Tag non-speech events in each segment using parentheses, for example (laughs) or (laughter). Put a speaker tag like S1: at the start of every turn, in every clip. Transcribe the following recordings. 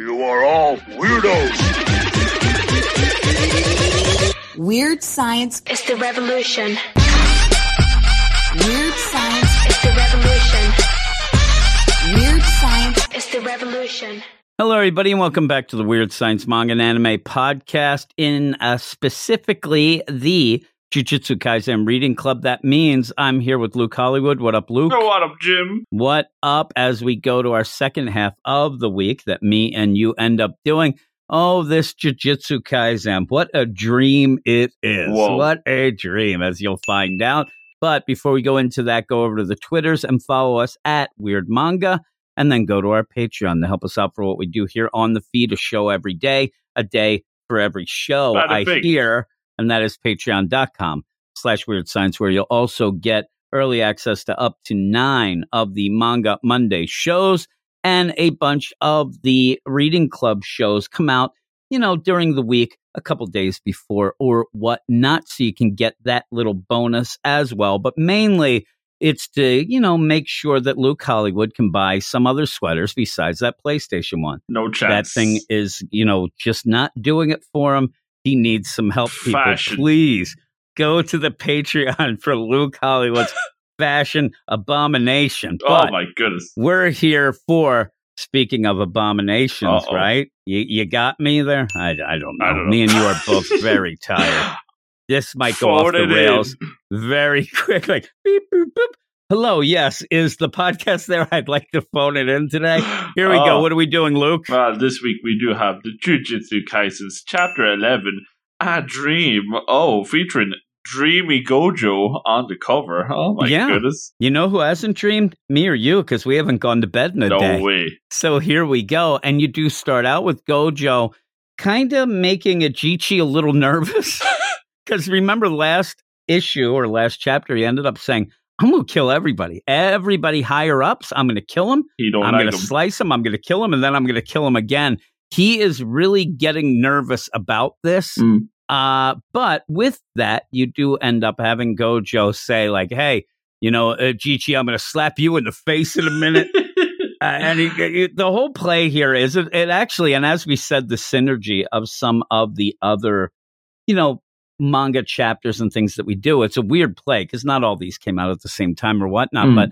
S1: You are all weirdos.
S2: Weird science
S3: is the revolution.
S2: Weird science
S3: is the revolution.
S2: Weird science
S3: is the revolution.
S4: Hello, everybody, and welcome back to the Weird Science Manga and Anime Podcast. In uh, specifically the Jujutsu Kaisen Reading Club. That means I'm here with Luke Hollywood. What up, Luke?
S5: What up, Jim?
S4: What up as we go to our second half of the week that me and you end up doing? Oh, this Jujutsu Kaisen. What a dream it is.
S5: Whoa.
S4: What a dream, as you'll find out. But before we go into that, go over to the Twitters and follow us at Weird Manga. And then go to our Patreon to help us out for what we do here on the feed, a show every day, a day for every show. I hear and that is patreon.com slash weird science where you'll also get early access to up to nine of the manga monday shows and a bunch of the reading club shows come out you know during the week a couple days before or whatnot so you can get that little bonus as well but mainly it's to you know make sure that luke hollywood can buy some other sweaters besides that playstation one
S5: No chance.
S4: that thing is, you know, just not doing it for him. He needs some help, people.
S5: Fashion.
S4: Please go to the Patreon for Luke Hollywood's fashion abomination.
S5: Oh
S4: But
S5: my goodness.
S4: we're here for speaking of abominations,
S5: Uh-oh.
S4: right? You, you got me there? I, I don't know.
S5: I don't know.
S4: Me and you are both (laughs) very tired. This might go off the
S5: it in.
S4: rails very (laughs) quickly. Beep, boop, boop. Hello, yes. Is the podcast there? (laughs) I'd like to phone it in today. Here we go.
S5: Oh.
S4: What are we doing, Luke?
S5: Well, this week we do have the Jujutsu Kaisen's Chapter 11, A Dream. Oh, featuring Dreamy Gojo on the cover. Oh my
S4: Yeah.
S5: goodness.
S4: You know who hasn't dreamed? Me or you, because we haven't gone to bed in a
S5: No
S4: day.
S5: No way.
S4: So here we go. And you do start out with Gojo kind of making Ijichi a little (laughs) nervous. Because remember last issue or last chapter, he ended up saying, I'm going to kill everybody. Everybody higher ups, I'm going to kill them. I'm going to slice him. I'm going to kill him. And then I'm going to kill him again. He is really getting nervous about this.
S5: Mm.
S4: Uh, but with that, you do end up having Gojo say, like, hey, you know, uh, Jichi, I'm going to slap you in the face in a minute. (laughs) Uh, and he, he- the whole play here is it, it actually, and as we said, the synergy of some of the other, you know, manga chapters and things that we do. It's a weird play because not all these came out at the same time or whatnot.
S5: Mm.
S4: But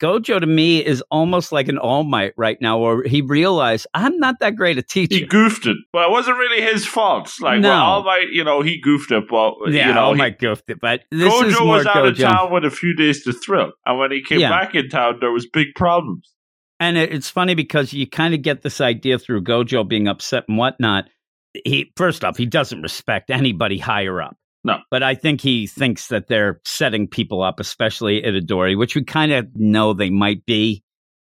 S4: Gojo to me is almost like an All Might right now, where he realized I'm not that great a teacher.
S5: he goofed it. Well, it wasn't really his fault. Like,
S4: No.
S5: well, All Might, you know, he goofed it, but,
S4: yeah,
S5: you know,
S4: All
S5: he-
S4: Might goofed it, but this is
S5: Gojo
S4: more
S5: was out of town with a few days to thrill. And when he came
S4: Yeah.
S5: back in town, there was big problems.
S4: And it, it's funny because you kind of get this idea through Gojo being upset and whatnot. He first off, he doesn't respect anybody higher up.
S5: No.
S4: But I think he thinks that they're setting people up, especially Itadori, which we kind of know they might be.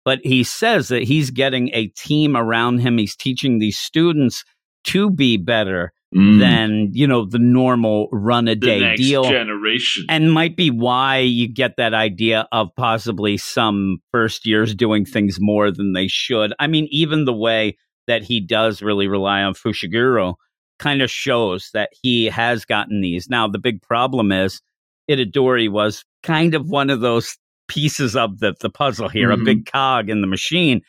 S4: But he says that he's getting a team around him. He's teaching these students to be better than, you know, the normal run a
S5: Mm.
S4: day deal
S5: generation.
S4: and might be why you get that idea of possibly some first years doing things more than they should. I mean, even the way that he does really rely on Fushiguro kind of shows that he has gotten these. Now, the big problem is Itadori was kind of one of those pieces of the, the puzzle here,
S5: Mhm.
S4: a big cog in the machine.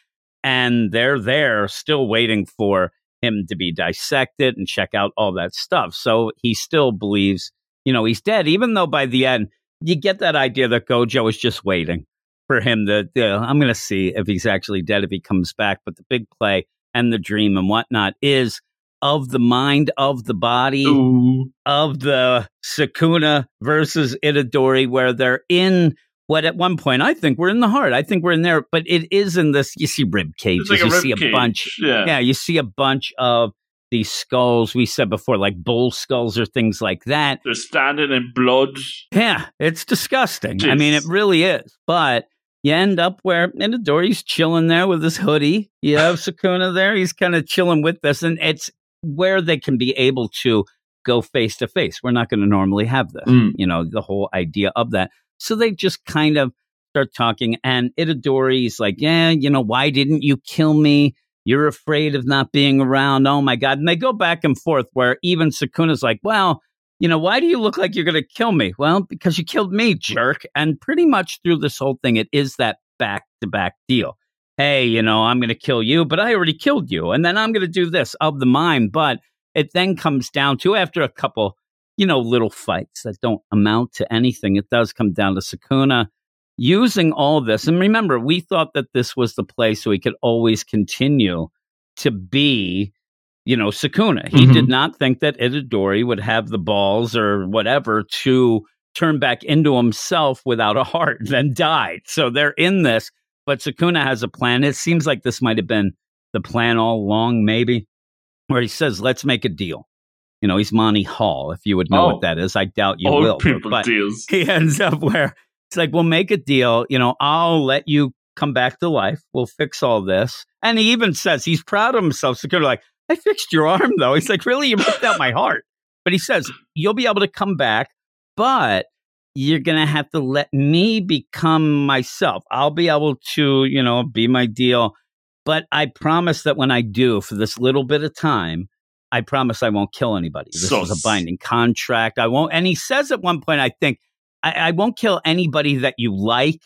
S4: And they're there still waiting for him to be dissected and check out all that stuff. So he still believes, you know, he's dead, even though by the end, you get that idea that Gojo is just waiting for him to, you know, I'm going to see if he's actually dead, if he comes back. But the big play and the dream and whatnot is of the mind, of the body,
S5: Ooh.
S4: of the Sakuna versus Itadori, where they're in what at one point I think we're in the heart. I think we're in there, but it is in this. You see rib cages,
S5: like
S4: you
S5: rib
S4: see a
S5: cage.
S4: bunch.
S5: Yeah.
S4: Yeah, you see a bunch of these skulls. We said before, like bull skulls or things like that.
S5: They're standing in blood.
S4: Yeah, it's disgusting. I mean, it really is. But you end up where Itadori's chilling there with his hoodie. You have (laughs) Sakuna there. He's kind of chilling with this, and it's where they can be able to go face to face. We're not going to normally have this.
S5: Mm.
S4: You know, the whole idea of that. So they just kind of start talking, and Itadori's like, "Yeah, you know, why didn't you kill me? You're afraid of not being around. Oh my god!" And they go back and forth, where even Sakuna's like, "Well." You know, why do you look like you're going to kill me? Well, because you killed me, jerk. And pretty much through this whole thing, it is that back to back deal. hey, you know, I'm going to kill you, but I already killed you. And then I'm going to do this of the mind. But it then comes down to after a couple, you know, little fights that don't amount to anything, it does come down to Sakuna using all this. And remember, we thought that this was the place so he could always continue to be, you know, Sakuna. He
S5: Mhm.
S4: did not think that Itadori would have the balls or whatever to turn back into himself without a heart, (laughs) then died. So they're in this, but Sakuna has a plan. It seems like this might have been the plan all along, maybe, where he says, let's make a deal. You know, he's Monty Hall, if you would know
S5: Oh.
S4: what that is. I doubt you will.
S5: people
S4: but
S5: deals.
S4: he (laughs) ends up where it's like, we'll make a deal. You know, I'll let you come back to life. We'll fix all this. And he even says he's proud of himself. Sakuna, like, I fixed your arm, though. He's like, really? You ripped out my heart. But he says, you'll be able to come back, but you're going to have to let me become myself. I'll be able to, you know, be my deal. But I promise that when I do, for this little bit of time, I promise I won't kill anybody. This
S5: So
S4: is a binding contract. I won't. And he says at one point, I think, I, I won't kill anybody that you like.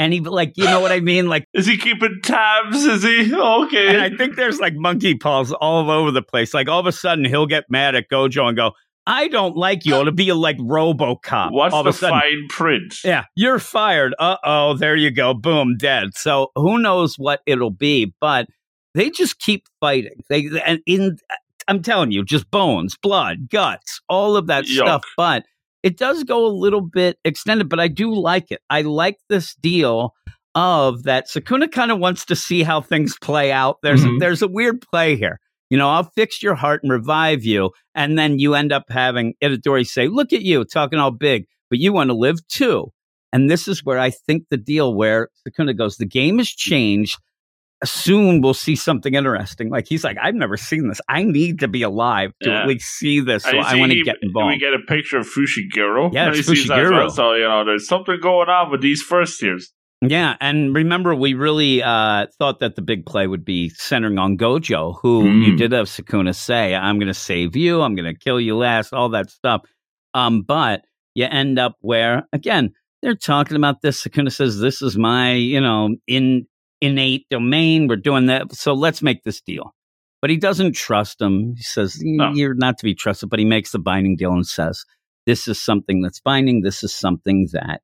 S4: Any, like, you know what I mean? Like, (laughs)
S5: Is he keeping tabs? Is he okay?
S4: and I think there's like monkey paws all over the place. Like, all of a sudden, he'll get mad at Gojo and go, I don't like you. It'll be like Robocop.
S5: What's
S4: all
S5: the
S4: of a sudden,
S5: fine print?
S4: yeah, you're fired. Uh oh, there you go. Boom, dead. So who knows what it'll be, but they just keep fighting. They and in I'm telling you, just bones, blood, guts, all of that
S5: Yuck.
S4: stuff. But it does go a little bit extended, but I do like it. I like this deal of that Sakuna kind of wants to see how things play out. There's
S5: Mhm.
S4: there's a weird play here. You know, I'll fix your heart and revive you, and then you end up having Itadori say, "Look at you, talking all big, but you want to live too." And this is where I think the deal where Sakuna goes, the game has changed. Soon we'll see something interesting. Like he's like, I've never seen this. I need to be alive to
S5: Yeah.
S4: at least see this. So
S5: And
S4: I want to get
S5: We get a picture of Fushiguro.
S4: Yeah, it's
S5: he sees
S4: Fushiguro.
S5: well. So, you know, there's something going on with these first years.
S4: Yeah, and remember, we really uh, thought that the big play would be centering on Gojo, who
S5: Mm.
S4: you did have Sakuna say, "I'm going to save you. I'm going to kill you last." All that stuff. Um, but you end up where again they're talking about this. Sakuna says, "This is my, you know, in innate domain. We're doing that, so let's make this deal." But he doesn't trust him. He says,
S5: No. Oh.
S4: "You're not to be trusted." But he makes the binding deal and says, "This is something that's binding. This is something that."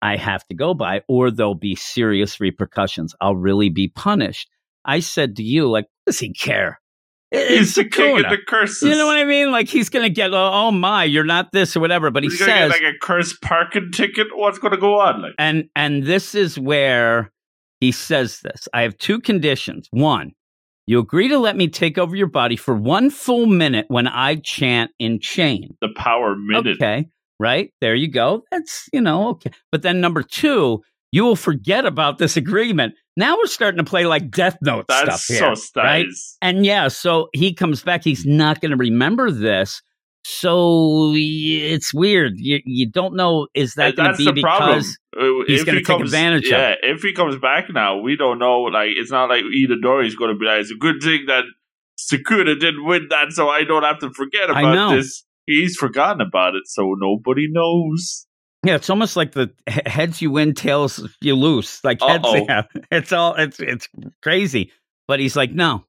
S4: I have to go by, or there'll be serious repercussions. I'll really be punished. I said to you, like, what does he care? It-
S5: He's
S4: It's
S5: the king of the curses.
S4: You know what I mean? Like he's gonna get, oh, oh my, you're not this or whatever. But he
S5: He's gonna
S4: says,
S5: get like a cursed parking ticket. What's going to go on? Like,
S4: and and this is where he says this. I have two conditions. One, you agree to let me take over your body for one full minute when I chant in chain.
S5: the power minute.
S4: Okay, right there you go. That's you know okay. But then number two, you will forget about this agreement. Now we're starting to play like Death Note
S5: That's
S4: stuff here,
S5: so
S4: right? And yeah, so he comes back. He's not going to remember this. So it's weird. You you don't know is that going to be
S5: the
S4: because
S5: problem. Uh,
S4: he's
S5: if
S4: gonna
S5: he
S4: take
S5: comes-
S4: advantage of
S5: Yeah, if he comes back now, we don't know. Like, it's not like Itadori is going to be like, it's a good thing that Sakuna didn't win that, so I don't have to forget about this. He's forgotten about it, so nobody knows.
S4: yeah, it's almost like the heads you win, tails you lose. Like heads, yeah, (laughs) it's all it's it's crazy. But he's like, no,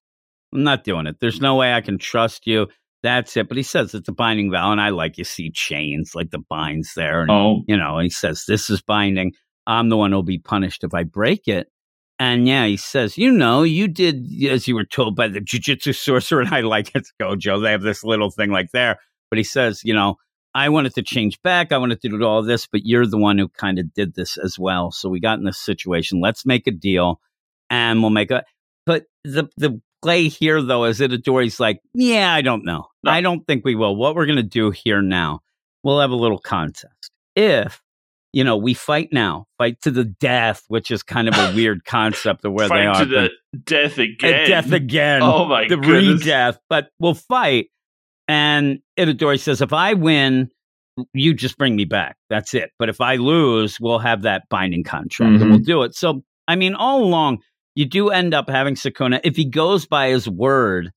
S4: I'm not doing it. There's no way I can trust you. That's it. But he says it's a binding vow, and I like you see chains like the binds there, and
S5: Oh,
S4: you know, he says, This is binding. I'm the one who'll be punished if I break it. And yeah, he says, You know, you did as you were told by the jujitsu sorcerer. (laughs) And I like it, Gojo. They have this little thing like there. But he says, You know, I wanted to change back. I wanted to do all this, but you're the one who kind of did this as well. So we got in this situation. Let's make a deal and we'll make a. But the, the play here, though, is Itadori's like, Yeah, I don't know.
S5: No.
S4: I don't think we will. What we're going to do here now, we'll have a little contest. If you know, we fight now, fight to the death, which is kind of a (laughs) weird concept of where they are.
S5: to the death again.
S4: uh, death again.
S5: Oh my god.
S4: the
S5: goodness.
S4: re-death. But we'll fight. And Itadori says, if I win, you just bring me back. That's it. But if I lose, we'll have that binding contract and
S5: Mhm.
S4: we'll do it. So, I mean, all along, you do end up having Sakuna. If he goes by his word,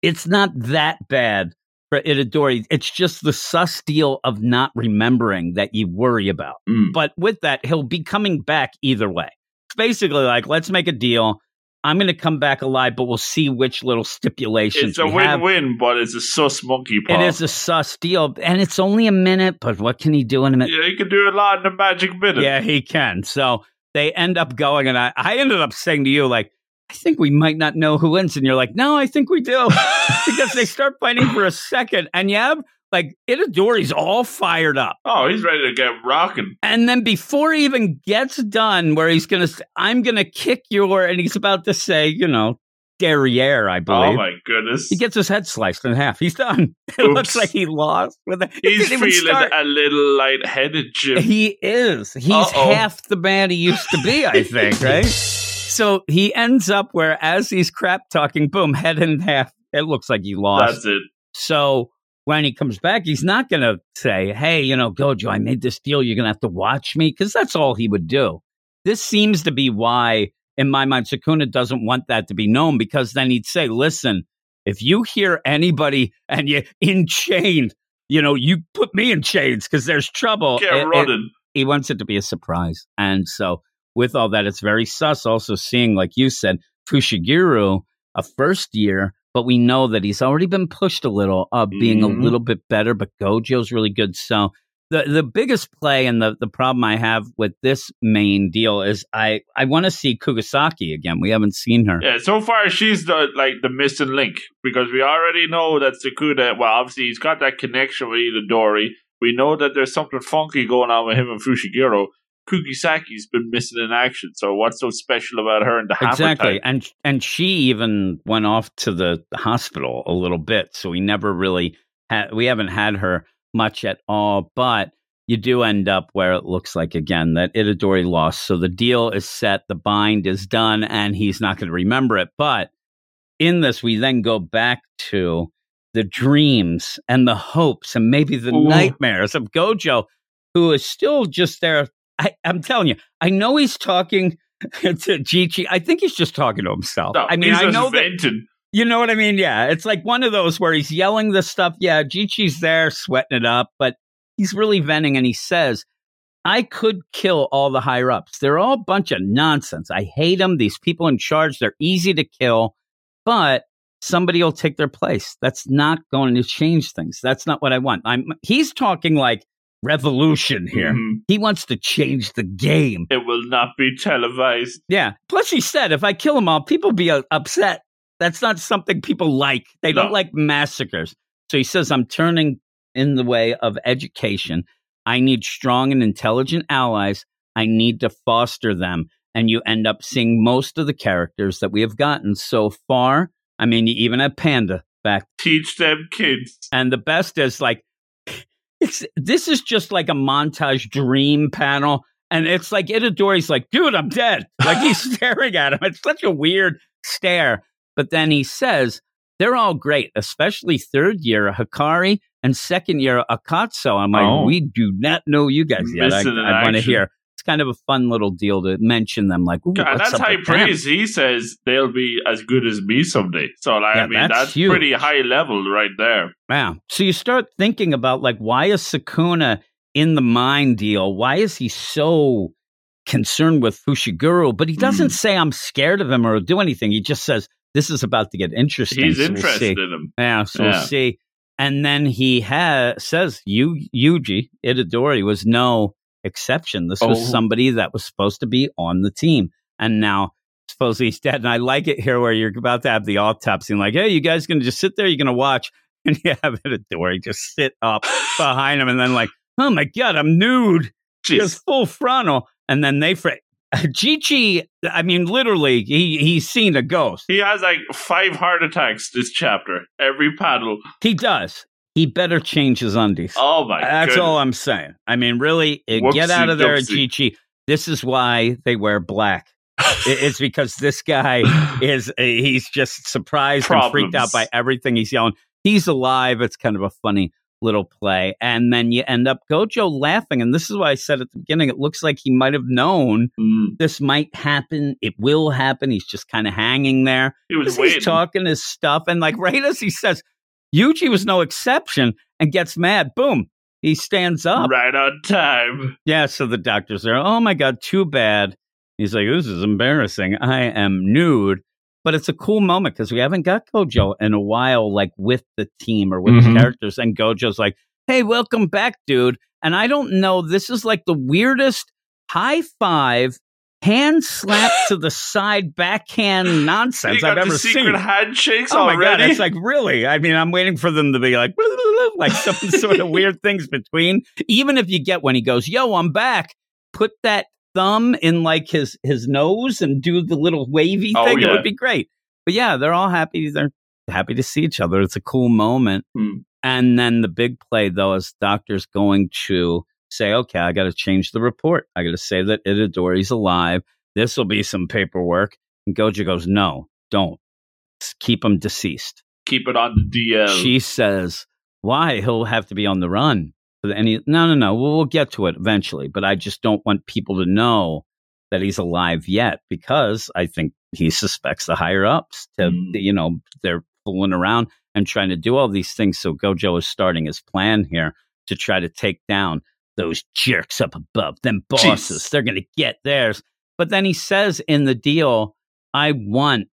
S4: it's not that bad for Itadori. It's just the sus deal of not remembering that you worry about.
S5: Mm.
S4: But with that, he'll be coming back either way. It's basically like, let's make a deal. I'm going to come back alive, but we'll see which little stipulations
S5: It's a win-win, but it's a sus monkey paw.
S4: It is a sus deal, and it's only a minute. But what can he do in a minute?
S5: Yeah, you can do a lot in a magic minute.
S4: Yeah, he can. So they end up going, and I, I ended up saying to you, like, I think we might not know who wins. And you're like, no, I think we do. (laughs) because they start fighting for a second, and you have, like, Itadori's all fired up.
S5: Oh, he's ready to get rocking.
S4: And then before he even gets done, where he's going to, I'm going to kick your, and he's about to say, you know, derriere, I
S5: oh,
S4: believe.
S5: Oh my goodness.
S4: he gets his head sliced in half. He's done. (laughs) It
S5: Oops.
S4: looks like he lost. With it. It
S5: He's feeling a little lightheaded, Jim.
S4: He is. He's
S5: Uh-oh.
S4: half the man he used to be, I think, (laughs) right? so he ends up where, as he's crap talking, boom, head in half. It looks like he lost.
S5: That's it.
S4: so when he comes back, he's not going to say, hey, you know, Gojo, I made this deal. You're going to have to watch me. Because that's all he would do. This seems to be why, in my mind, Sakuna doesn't want that to be known because then he'd say, listen, if you hear anybody and you in chains, you know, you put me in chains because there's trouble.
S5: Get
S4: It- it- he wants it to be a surprise. And so, with all that, it's very sus also seeing, like you said, Fushiguro, a first year, but we know that he's already been pushed a little, uh, being
S5: Mhm.
S4: a little bit better, but Gojo's really good. So, the, the biggest play and the, the problem I have with this main deal is I, I want to see Kugisaki again. We haven't seen her.
S5: Yeah, so far she's the like the missing link because we already know that Sakuna. Well, obviously he's got that connection with Itadori. We know that there's something funky going on with him and Fushiguro. Kugisaki's been missing in action. So what's so special about her in the half
S4: Exactly,
S5: time?
S4: and and she even went off to the hospital a little bit, so we never really had we haven't had her much at all. But you do end up where it looks like again that Itadori lost, so the deal is set, the bind is done, and he's not going to remember it. But in this, we then go back to the dreams and the hopes and maybe the
S5: Ooh.
S4: nightmares of Gojo, who is still just there. I, I'm telling you, I know he's talking (laughs) to Jichi. I think he's just talking to himself.
S5: No,
S4: I mean, I know that
S5: venting.
S4: You know what I mean. Yeah, it's like one of those where he's yelling this stuff. Yeah, Jichi's there sweating it up, but he's really venting, and he says, "I could kill all the higher ups. They're all a bunch of nonsense. I hate them. These people in charge, they're easy to kill, but." Somebody will take their place. That's not going to change things. That's not what I want. I'm. He's talking like revolution here.
S5: Mhm.
S4: He wants to change the game.
S5: It will not be televised.
S4: Yeah. Plus, he said, if I kill them all, people be uh, upset. That's not something people like. They don't like massacres. So he says, I'm turning in the way of education. I need strong and intelligent allies. I need to foster them. And you end up seeing most of the characters that we have gotten so far. I mean, you even have Panda back
S5: Teach them kids.
S4: and the best is like it's this is just like a montage dream panel. And it's like Itadori's like, dude, I'm dead. Like he's (laughs) staring at him. It's such a weird stare. But then he says, they're all great, especially third year Hakari and second year Akatsuo. I'm like,
S5: Oh.
S4: we do not know you guys yet. I, I want to hear. It's kind of a fun little deal to mention them. Like, what's
S5: that's
S4: up
S5: high
S4: with them?
S5: praise. He says they'll be as good as me someday. So, like,
S4: Yeah,
S5: I mean,
S4: that's
S5: that's,
S4: huge.
S5: pretty high level right there.
S4: Yeah. So you start thinking about like why is Sakuna in the mine deal? Why is he so concerned with Fushiguro? But he doesn't
S5: Mm.
S4: say I'm scared of him or do anything. He just says this is about to get interesting.
S5: He's
S4: So we'll
S5: interested in him.
S4: Yeah, so
S5: Yeah.
S4: we'll see. And then he has says Yu Yuji Itadori was no exception. This was
S5: Oh.
S4: somebody that was supposed to be on the team, and now supposedly he's dead. And I like it here where you're about to have the autopsy, and like, hey, you guys gonna just sit there? You're gonna watch, (laughs) and you have Itadori just sit up (laughs) behind him, and then like, oh my god, I'm nude,
S5: Jeez.
S4: just full frontal, and then they. Fr- (laughs) Jichi, I mean, literally, he he's seen a ghost.
S5: He has like five heart attacks this chapter. Every paddle.
S4: He does. He better change his undies.
S5: Oh my
S4: That's
S5: goodness.
S4: all I'm saying. I mean, really, uh, get out of there,
S5: doopsie.
S4: Jichi. This is why they wear black. It's because this guy (sighs) is, uh, he's just surprised and freaked out by everything he's yelling. He's alive. It's kind of a funny little play. And then you end up Gojo laughing. And this is why I said at the beginning, it looks like he might have known
S5: Mm.
S4: this might happen. It will happen. He's just kind of hanging there.
S5: He was.
S4: He's talking his stuff, and like right as he says, Yuji was no exception, and gets mad. Boom, he stands up.
S5: Right on time.
S4: Yeah, so the doctor's there. Oh my god, too bad. He's like, this is embarrassing. I am nude. But it's a cool moment because we haven't got Gojo in a while, like with the team or with
S5: Mhm.
S4: the characters. And Gojo's like, "Hey, welcome back, dude." And I don't know, this is like the weirdest high five, hand slap (laughs) to the side, backhand nonsense I've ever
S5: secret
S4: seen.
S5: handshakes
S4: Oh my
S5: already.
S4: god! It's like really. I mean, I'm waiting for them to be like, (laughs) like some sort of weird things between. Even if you get when he goes, "Yo, I'm back," put that thumb in like his his nose and do the little wavy
S5: Oh,
S4: thing. It would be great. But yeah, they're all happy. They're happy to see each other. It's a cool moment.
S5: Hmm.
S4: And then the big play though is doctor's going to say, "Okay, I got to change the report. I got to say that Itadori's alive. This will be some paperwork." And Gojo goes, "No, don't." Keep him deceased
S5: Keep it on the DL.
S4: she says, "Why he'll have to be on the run?" Any no, no, no. We'll, we'll get to it eventually, but I just don't want people to know that he's alive yet because I think he suspects the higher ups to,
S5: Mm.
S4: you know, they're fooling around and trying to do all these things. So Gojo is starting his plan here to try to take down those jerks up above, them bosses.
S5: Jeez.
S4: They're going to get theirs. But then he says in the deal, I want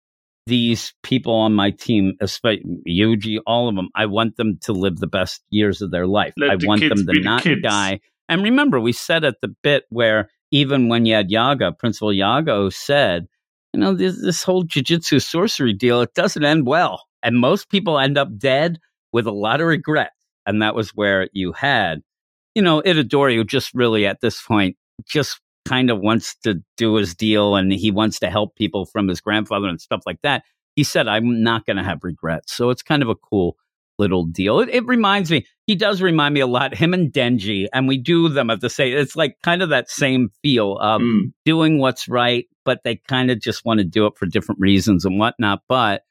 S4: these people on my team, especially Yuji, all of them, I want them to live the best years of their life.
S5: Let
S4: I
S5: the
S4: want them to not
S5: kids.
S4: die. And remember, we said at the bit where even when you had Yaga, Principal Yaga said, you know, this, this whole jujitsu sorcery deal, it doesn't end well. And most people end up dead with a lot of regret. And that was where you had, you know, Itadori, who just really at this point just kind of wants to do his deal and he wants to help people from his grandfather and stuff like that. He said, I'm not going to have regrets. So it's kind of a cool little deal. It, it reminds me, he does remind me a lot, him and Denji, and we do them at the same, it's like kind of that same feel of
S5: Mm.
S4: doing what's right, but they kind of just want to do it for different reasons and whatnot. But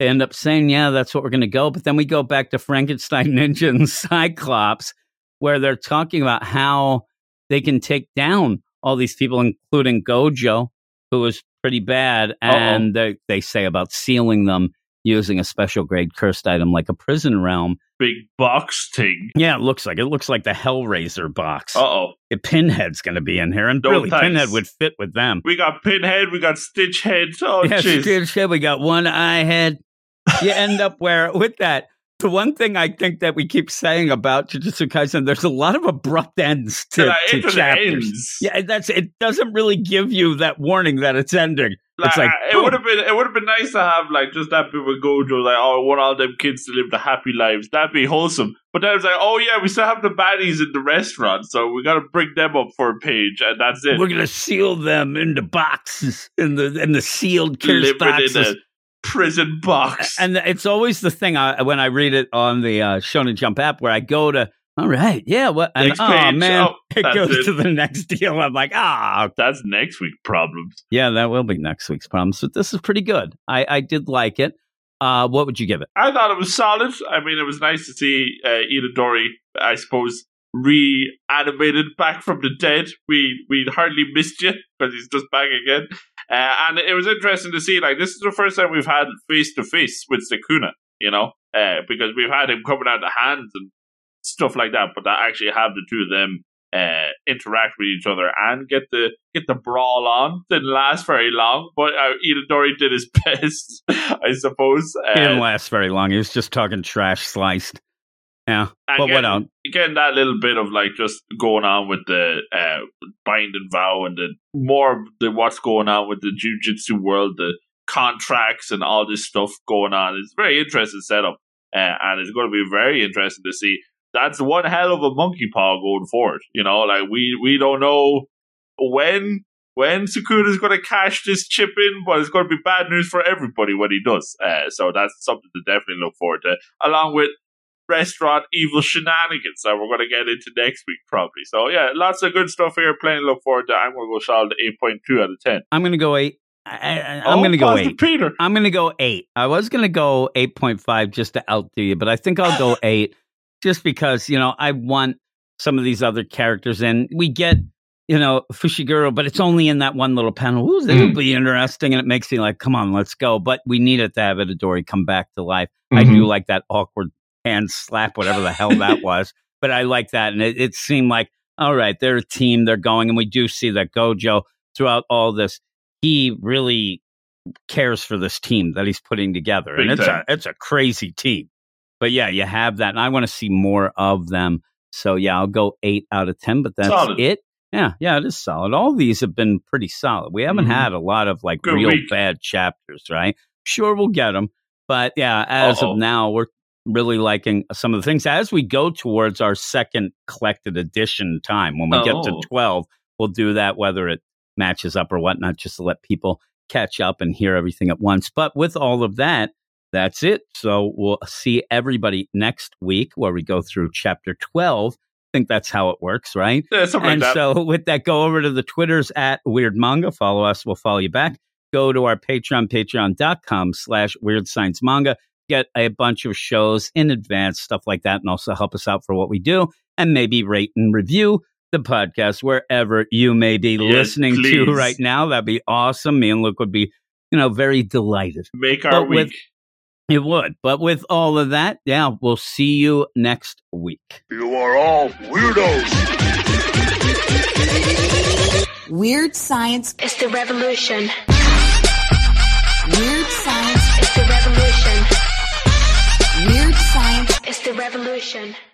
S4: they end up saying, yeah, that's what we're going to go. But then we go back to Frankenstein (laughs) Ninja and Cyclops, where they're talking about how they can take down all these people, including Gojo, who was pretty bad. And they, they say about sealing them using a special grade cursed item like a prison realm.
S5: Big box thing.
S4: Yeah, it looks like it looks like the Hellraiser box.
S5: Uh oh.
S4: Pinhead's going to be in here, and
S5: No
S4: really,
S5: thanks.
S4: Pinhead would fit with them.
S5: We got Pinhead, we got Stitch Head. Oh, jeez.
S4: good shit. We got one eye head. You end up where with that. The one thing I think that we keep saying about Jujutsu Kaisen, there's a lot of abrupt ends to,
S5: Like,
S4: to chapters.
S5: ends.
S4: Yeah, that's it. Doesn't really give you that warning that it's ending. it's like
S5: it
S4: boom.
S5: would have been it would have been nice to have like just that bit with Gojo, like, oh, I want all them kids to live the happy lives. That'd be wholesome. But then it's like, oh yeah, we still have the baddies in the restaurant, so we gotta bring them up for a page, and that's it.
S4: we're gonna seal them into boxes in the in the sealed
S5: Living
S4: boxes.
S5: Prison box.
S4: and it's always the thing I, when I read it on the uh, Shonen Jump app where I go to, all right, yeah, what? And
S5: Next
S4: oh
S5: page.
S4: man,
S5: Oh, (laughs)
S4: it goes
S5: it.
S4: to the next deal. I'm like, ah,
S5: that's next week problems.
S4: yeah, that will be next week's problems. But this is pretty good. I, I did like it. Uh, what would you give it?
S5: I thought it was solid. I mean, it was nice to see uh, Itadori, I suppose, reanimated back from the dead. We we hardly missed you because he's just back again. Uh, and it was interesting to see, like, this is the first time we've had face to face with Sakuna, you know, uh, because we've had him coming out the hands and stuff like that, but to actually have the two of them uh, interact with each other and get the get the brawl on didn't last very long, but uh, Itadori did his (laughs) best, I suppose. Uh,
S4: didn't last very long. He was just talking trash sliced. Yeah,
S5: And
S4: but what
S5: getting-? Getting that little bit of like just going on with the uh, bind and vow and the more the what's going on with the jujitsu world, the contracts and all this stuff going on. It's a very interesting setup, uh, and it's going to be very interesting to see. That's one hell of a monkey paw going forward. You know, like we we don't know when when Sakuna is going to cash this chip in, but it's going to be bad news for everybody when he does. Uh, so that's something to definitely look forward to, along with restaurant evil shenanigans that we're going to get into next week, probably. So yeah, lots of good stuff here. Plenty to look forward to. I'm going to go solid eight point two out of ten.
S4: I'm gonna go eight. I, I, I'm
S5: Oh,
S4: gonna go
S5: positive
S4: eight.
S5: Peter.
S4: I'm gonna go eight. I was gonna go eight point five just to outdo you, but I think I'll go (laughs) eight just because you know I want some of these other characters in. We get you know Fushiguro, but it's only in that one little panel. Ooh, that'll
S5: Mm.
S4: be interesting, and it makes me like, come on, let's go. But we needed to have Itadori come back to life. I
S5: Mm-hmm.
S4: do like that awkward hand slap, whatever the hell that (laughs) was. But I like that, and it, it seemed like all right, they're a team, they're going, and we do see that Gojo throughout all this, he really cares for this team that he's putting together,
S5: Big
S4: and it's
S5: time.
S4: a it's a crazy team. But yeah, you have that, and I want to see more of them. So yeah, I'll go eight out of ten. But that's
S5: Solid.
S4: it. Yeah, yeah, it is solid. All these have been pretty solid. We haven't
S5: Mhm.
S4: had a lot of like
S5: Good
S4: real
S5: week.
S4: bad chapters, right? Sure, we'll get them, but yeah, as
S5: Uh-oh.
S4: of now, we're really liking some of the things. As we go towards our second collected edition time, when we get to
S5: Oh.
S4: twelve, we'll do that whether it matches up or whatnot, just to let people catch up and hear everything at once. But with all of that, that's it. So we'll see everybody next week where we go through chapter 12. I think that's how it works, right?
S5: Yeah,
S4: and
S5: like
S4: so with that, go over to the Twitters at Weird Manga. Follow us. We'll follow you back. Go to our Patreon, patreon.com slash Weird Science Manga. Get a bunch of shows in advance, stuff like that, and also help us out for what we do. And maybe rate and review the podcast wherever you may be
S5: Yes,
S4: listening to right now. That'd be awesome. Me and Luke would be, you know, very delighted.
S5: Make our
S4: but
S5: week.
S4: with- It would. But with all of that, yeah, we'll see you next week.
S1: You are all weirdos.
S2: Weird Science,
S3: is the revolution.
S2: Weird Science,
S3: is the revolution.
S2: Weird Science.
S3: It's the revolution.